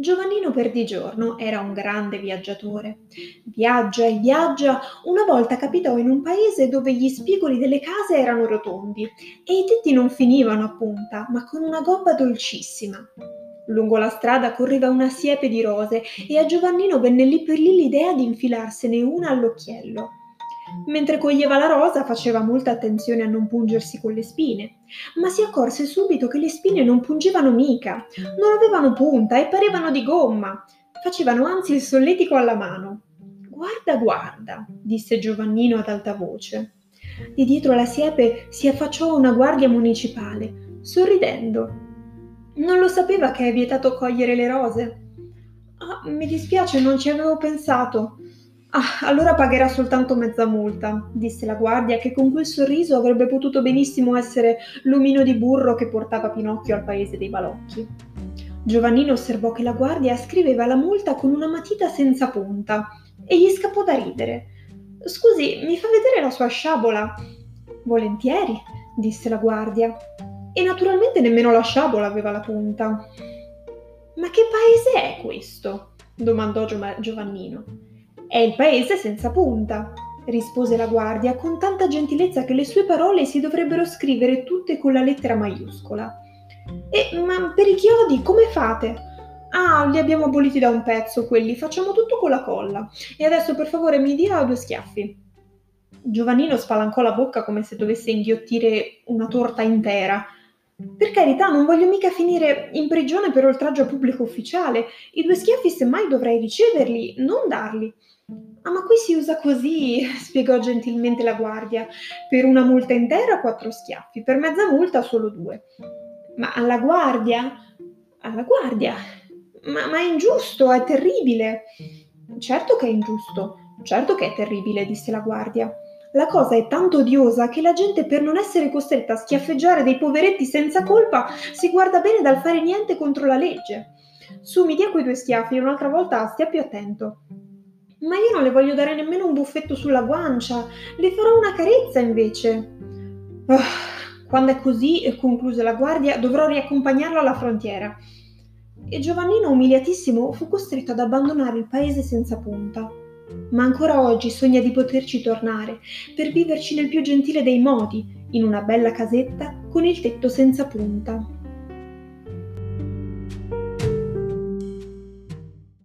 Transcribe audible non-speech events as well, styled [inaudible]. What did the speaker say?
Giovannino Perdigiorno era un grande viaggiatore. Viaggia e viaggia, una volta capitò in un paese dove gli spigoli delle case erano rotondi e i tetti non finivano a punta, ma con una gobba dolcissima. Lungo la strada correva una siepe di rose e a Giovannino venne lì per lì l'idea di infilarsene una all'occhiello. Mentre coglieva la rosa faceva molta attenzione a non pungersi con le spine, ma si accorse subito che le spine non pungevano mica, non avevano punta e parevano di gomma, facevano anzi il solletico alla mano. Guarda, guarda, disse Giovannino ad alta voce. Di dietro la siepe si affacciò una guardia municipale, sorridendo. Non lo sapeva che è vietato cogliere le rose? Ah, mi dispiace, non ci avevo pensato. Ah, allora pagherà soltanto mezza multa, disse la guardia, che con quel sorriso avrebbe potuto benissimo essere l'omino di burro che portava Pinocchio al paese dei balocchi. Giovannino osservò che la guardia scriveva la multa con una matita senza punta e gli scappò da ridere. Scusi, mi fa vedere la sua sciabola? Volentieri, disse la guardia. E naturalmente nemmeno la sciabola aveva la punta. Ma che paese è questo? domandò Giovannino. È il paese senza punta, rispose la guardia con tanta gentilezza che le sue parole si dovrebbero scrivere tutte con la lettera maiuscola. E ma per i chiodi come fate? Ah, li abbiamo aboliti da un pezzo quelli, facciamo tutto con la colla. E adesso per favore mi dia due schiaffi. Giovannino spalancò la bocca come se dovesse inghiottire una torta intera. Per carità, non voglio mica finire in prigione per oltraggio a pubblico ufficiale. I due schiaffi semmai dovrei riceverli, non darli. Ah, ma qui si usa così, [laughs] spiegò gentilmente la guardia. Per una multa intera quattro schiaffi, per mezza multa solo due. Ma alla guardia? Alla guardia? Ma, ma è ingiusto, è terribile. Certo che è ingiusto, certo che è terribile, disse la guardia. La cosa è tanto odiosa che la gente per non essere costretta a schiaffeggiare dei poveretti senza colpa si guarda bene dal fare niente contro la legge. Su, mi dia quei due schiaffi e un'altra volta stia più attento. Ma io non le voglio dare nemmeno un buffetto sulla guancia, le farò una carezza invece. Oh, quando è così, concluse la guardia, dovrò riaccompagnarlo alla frontiera. E Giovannino, umiliatissimo, fu costretto ad abbandonare il paese senza punta. Ma ancora oggi sogna di poterci tornare, per viverci nel più gentile dei modi, in una bella casetta con il tetto senza punta.